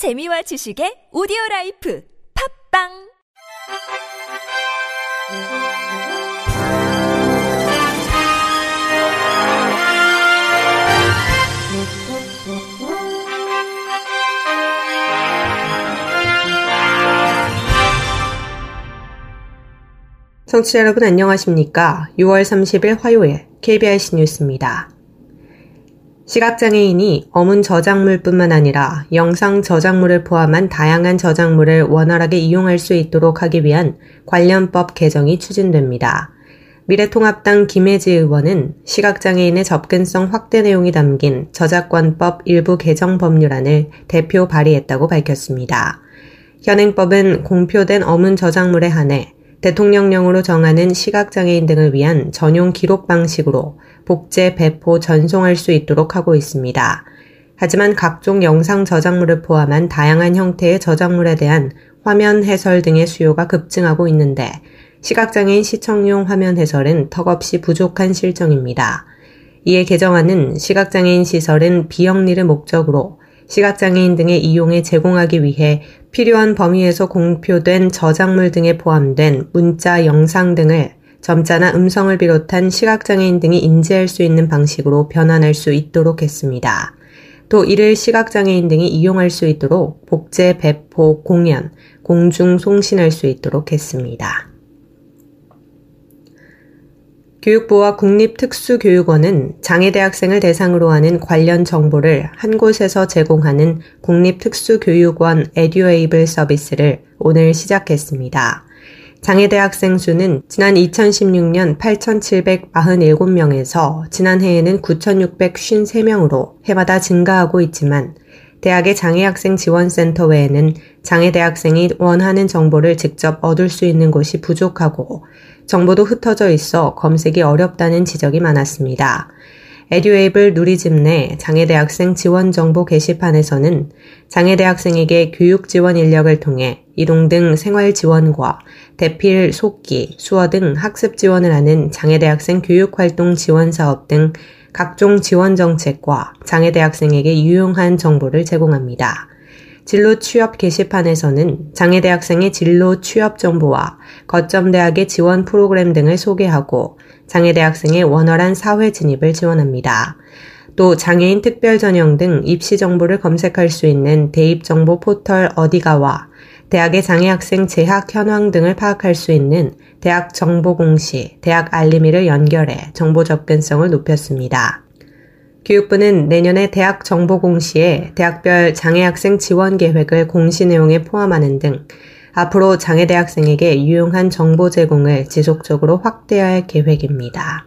재미와 지식의 오디오 라이프 팝빵 청취자 여러분 안녕하십니까? 6월 30일 화요일 KBIC 뉴스입니다. 시각장애인이 어문 저작물뿐만 아니라 영상 저작물을 포함한 다양한 저작물을 원활하게 이용할 수 있도록 하기 위한 관련법 개정이 추진됩니다. 미래통합당 김혜지 의원은 시각장애인의 접근성 확대 내용이 담긴 저작권법 일부 개정 법률안을 대표 발의했다고 밝혔습니다. 현행법은 공표된 어문 저작물에 한해 대통령령으로 정하는 시각장애인 등을 위한 전용 기록 방식으로 복제, 배포, 전송할 수 있도록 하고 있습니다. 하지만 각종 영상 저작물을 포함한 다양한 형태의 저작물에 대한 화면 해설 등의 수요가 급증하고 있는데 시각장애인 시청용 화면 해설은 턱없이 부족한 실정입니다. 이에 개정안은 시각장애인 시설은 비영리를 목적으로 시각장애인 등의 이용에 제공하기 위해 필요한 범위에서 공표된 저작물 등에 포함된 문자, 영상 등을 점자나 음성을 비롯한 시각장애인 등이 인지할 수 있는 방식으로 변환할 수 있도록 했습니다. 또 이를 시각장애인 등이 이용할 수 있도록 복제, 배포, 공연, 공중 송신할 수 있도록 했습니다. 교육부와 국립특수교육원은 장애대학생을 대상으로 하는 관련 정보를 한 곳에서 제공하는 국립특수교육원 에듀에이블 서비스를 오늘 시작했습니다. 장애대학생 수는 지난 2016년 8,747명에서 지난해에는 9,653명으로 해마다 증가하고 있지만 대학의 장애학생 지원센터 외에는 장애대학생이 원하는 정보를 직접 얻을 수 있는 곳이 부족하고 정보도 흩어져 있어 검색이 어렵다는 지적이 많았습니다. 에듀에이블 누리집 내 장애대학생 지원 정보 게시판에서는 장애대학생에게 교육 지원 인력을 통해 이동 등 생활 지원과 대필, 속기, 수어 등 학습 지원을 하는 장애대학생 교육활동 지원 사업 등 각종 지원 정책과 장애대학생에게 유용한 정보를 제공합니다. 진로 취업 게시판에서는 장애대학생의 진로 취업 정보와 거점 대학의 지원 프로그램 등을 소개하고 장애대학생의 원활한 사회 진입을 지원합니다. 또 장애인 특별 전형 등 입시 정보를 검색할 수 있는 대입 정보 포털 어디가와 대학의 장애학생 재학 현황 등을 파악할 수 있는 대학 정보 공시, 대학 알림이를 연결해 정보 접근성을 높였습니다. 교육부는 내년에 대학 정보 공시에 대학별 장애 학생 지원 계획을 공시 내용에 포함하는 등 앞으로 장애 대학생에게 유용한 정보 제공을 지속적으로 확대할 계획입니다.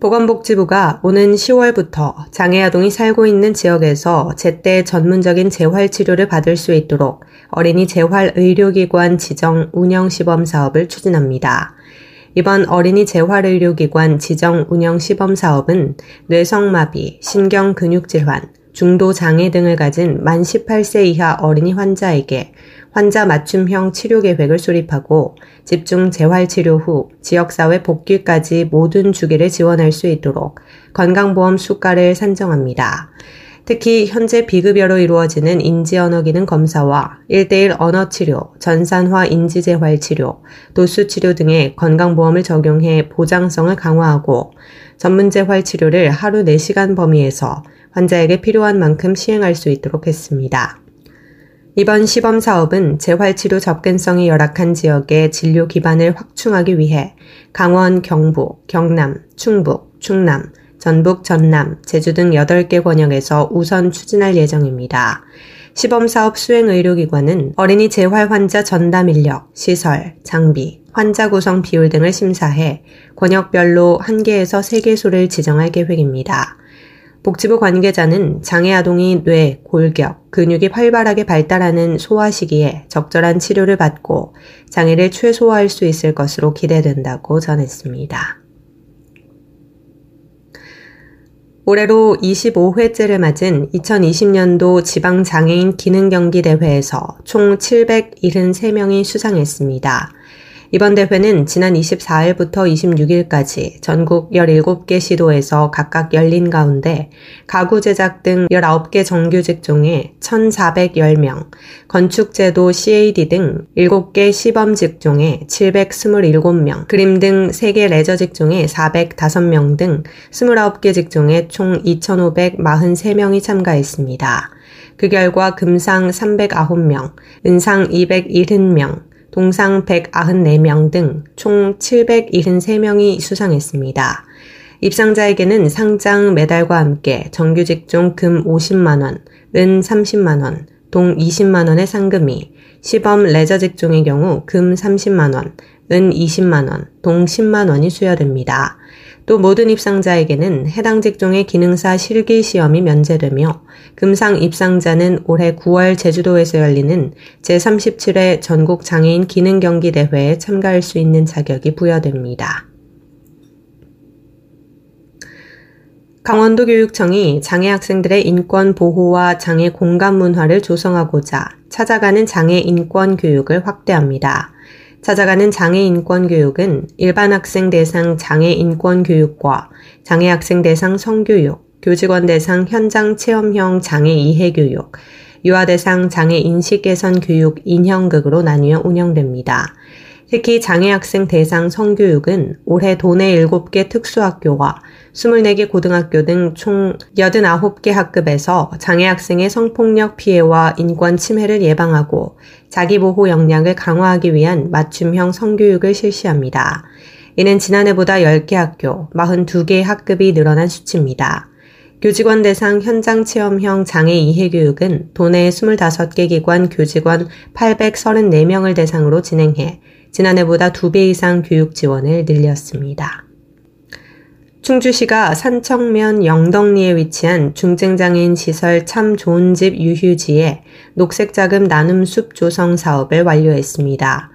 보건복지부가 오는 10월부터 장애 아동이 살고 있는 지역에서 제때 전문적인 재활 치료를 받을 수 있도록 어린이 재활 의료기관 지정 운영 시범 사업을 추진합니다. 이번 어린이 재활의료기관 지정 운영 시범 사업은 뇌성마비, 신경근육질환, 중도 장애 등을 가진 만 18세 이하 어린이 환자에게 환자 맞춤형 치료 계획을 수립하고 집중 재활 치료 후 지역사회 복귀까지 모든 주기를 지원할 수 있도록 건강보험 수가를 산정합니다. 특히 현재 비급여로 이루어지는 인지 언어 기능 검사와 1대1 언어 치료, 전산화 인지 재활 치료, 도수 치료 등의 건강보험을 적용해 보장성을 강화하고 전문 재활 치료를 하루 4시간 범위에서 환자에게 필요한 만큼 시행할 수 있도록 했습니다. 이번 시범 사업은 재활치료 접근성이 열악한 지역의 진료 기반을 확충하기 위해 강원, 경북, 경남, 충북, 충남, 전북, 전남, 제주 등 8개 권역에서 우선 추진할 예정입니다. 시범 사업 수행 의료기관은 어린이 재활 환자 전담 인력, 시설, 장비, 환자 구성 비율 등을 심사해 권역별로 1개에서 3개소를 지정할 계획입니다. 복지부 관계자는 장애 아동이 뇌, 골격, 근육이 활발하게 발달하는 소아 시기에 적절한 치료를 받고 장애를 최소화할 수 있을 것으로 기대된다고 전했습니다. 올해로 25회째를 맞은 2020년도 지방장애인 기능경기대회에서 총 773명이 수상했습니다. 이번 대회는 지난 24일부터 26일까지 전국 17개 시도에서 각각 열린 가운데 가구 제작 등 19개 정규 직종에 1,410명, 건축제도 CAD 등 7개 시범 직종에 727명, 그림 등 3개 레저 직종에 405명 등 29개 직종에 총 2,543명이 참가했습니다. 그 결과 금상 309명, 은상 270명, 동상 194명 등 총 773명이 수상했습니다. 입상자에게는 상장 메달과 함께 정규 직종 금 50만원, 은 30만원, 동 20만원의 상금이, 시범 레저 직종의 경우 금 30만원, 은 20만원, 동 10만원이 수여됩니다. 또 모든 입상자에게는 해당 직종의 기능사 실기 시험이 면제되며 금상 입상자는 올해 9월 제주도에서 열리는 제37회 전국 장애인 기능 경기 대회에 참가할 수 있는 자격이 부여됩니다. 강원도 교육청이 장애 학생들의 인권 보호와 장애 공감 문화를 조성하고자 찾아가는 장애 인권 교육을 확대합니다. 찾아가는 장애 인권 교육은 일반 학생 대상 장애 인권 교육과 장애 학생 대상 성교육, 교직원 대상 현장 체험형 장애 이해 교육, 유아 대상 장애 인식 개선 교육 인형극으로 나뉘어 운영됩니다. 특히 장애 학생 대상 성교육은 올해 도내 7개 특수학교와 24개 고등학교 등 총 89개 학급에서 장애 학생의 성폭력 피해와 인권 침해를 예방하고 자기보호 역량을 강화하기 위한 맞춤형 성교육을 실시합니다. 이는 지난해보다 10개 학교, 42개 학급이 늘어난 수치입니다. 교직원 대상 현장 체험형 장애 이해 교육은 도내 25개 기관 교직원 834명을 대상으로 진행해 지난해보다 2배 이상 교육 지원을 늘렸습니다. 충주시가 산청면 영덕리에 위치한 중증장애인 시설 참 좋은 집 유휴지에 녹색자금 나눔숲 조성 사업을 완료했습니다.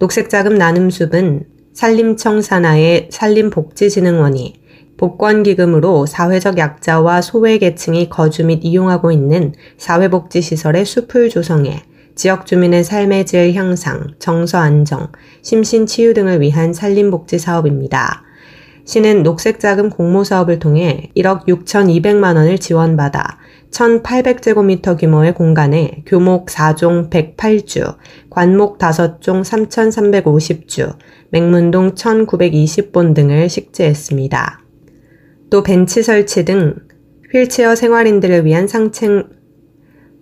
녹색자금 나눔숲은 산림청 산하의 산림복지진흥원이 복권기금으로 사회적 약자와 소외계층이 거주 및 이용하고 있는 사회복지시설의 숲을 조성해 지역 주민의 삶의 질 향상, 정서 안정, 심신 치유 등을 위한 산림복지 사업입니다. 시는 녹색자금 공모사업을 통해 1억 6,200만 원을 지원받아 1,800제곱미터 규모의 공간에 교목 4종 108주, 관목 5종 3,350주, 맹문동 1,920본 등을 식재했습니다. 또 벤치 설치 등 휠체어 생활인들을 위한 상층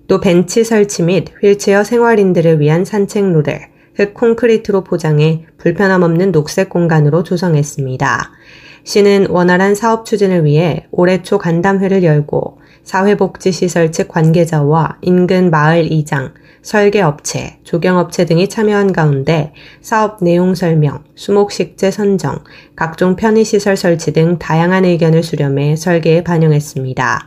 또 벤치 설치 및 휠체어 생활인들을 위한 산책로를 흙 콘크리트로 포장해 불편함 없는 녹색 공간으로 조성했습니다. 시는 원활한 사업 추진을 위해 올해 초 간담회를 열고 사회복지시설 측 관계자와 인근 마을 이장, 설계업체, 조경업체 등이 참여한 가운데 사업 내용 설명, 수목식재 선정, 각종 편의시설 설치 등 다양한 의견을 수렴해 설계에 반영했습니다.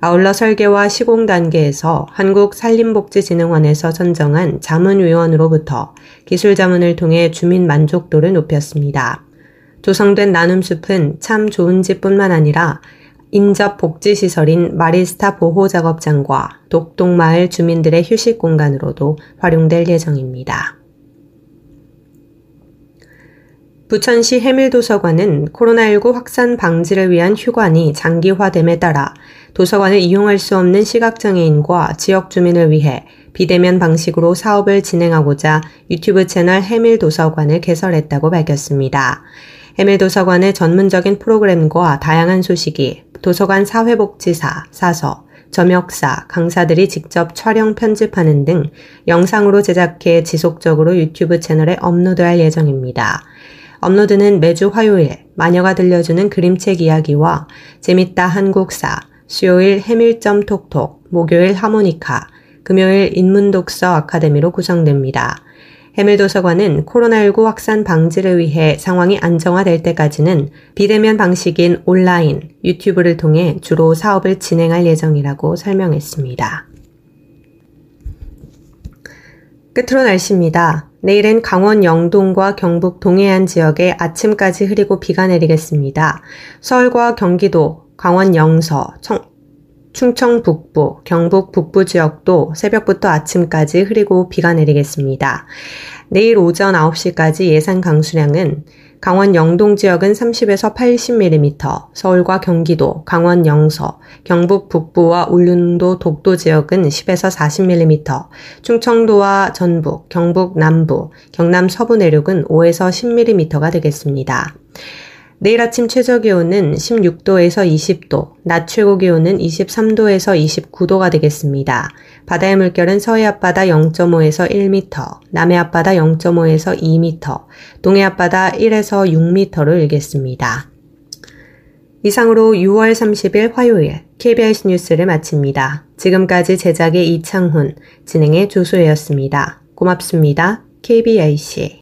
아울러 설계와 시공 단계에서 한국산림복지진흥원에서 선정한 자문위원으로부터 기술 자문을 통해 주민 만족도를 높였습니다. 조성된 나눔숲은 참 좋은 집뿐만 아니라 인접 복지시설인 마리스타 보호작업장과 독동마을 주민들의 휴식 공간으로도 활용될 예정입니다. 부천시 해밀도서관은 코로나19 확산 방지를 위한 휴관이 장기화됨에 따라 도서관을 이용할 수 없는 시각장애인과 지역 주민을 위해 비대면 방식으로 사업을 진행하고자 유튜브 채널 해밀도서관을 개설했다고 밝혔습니다. 해밀도서관의 전문적인 프로그램과 다양한 소식이 도서관 사회복지사, 사서, 점역사, 강사들이 직접 촬영 편집하는 등 영상으로 제작해 지속적으로 유튜브 채널에 업로드할 예정입니다. 업로드는 매주 화요일 마녀가 들려주는 그림책 이야기와 재밌다 한국사, 수요일 해밀점 톡톡, 목요일 하모니카, 금요일 인문독서 아카데미로 구성됩니다. 해밀도서관은 코로나19 확산 방지를 위해 상황이 안정화될 때까지는 비대면 방식인 온라인, 유튜브를 통해 주로 사업을 진행할 예정이라고 설명했습니다. 끝으로 날씨입니다. 내일은 강원 영동과 경북 동해안 지역에 아침까지 흐리고 비가 내리겠습니다. 서울과 경기도, 강원 영서, 청, 충청 북부, 경북 북부 지역도 새벽부터 아침까지 흐리고 비가 내리겠습니다. 내일 오전 9시까지 예상 강수량은 강원 영동 지역은 30에서 80mm, 서울과 경기도, 강원 영서, 경북 북부와 울릉도 독도 지역은 10에서 40mm, 충청도와 전북, 경북 남부, 경남 서부 내륙은 5에서 10mm가 되겠습니다. 내일 아침 최저 기온은 16도에서 20도, 낮 최고 기온은 23도에서 29도가 되겠습니다. 바다의 물결은 서해 앞바다 0.5에서 1m, 남해 앞바다 0.5에서 2m, 동해 앞바다 1에서 6m로 일겠습니다. 이상으로 6월 30일 화요일 KBS 뉴스를 마칩니다. 지금까지 제작의 이창훈, 진행의 조소혜였습니다. 고맙습니다. KBIC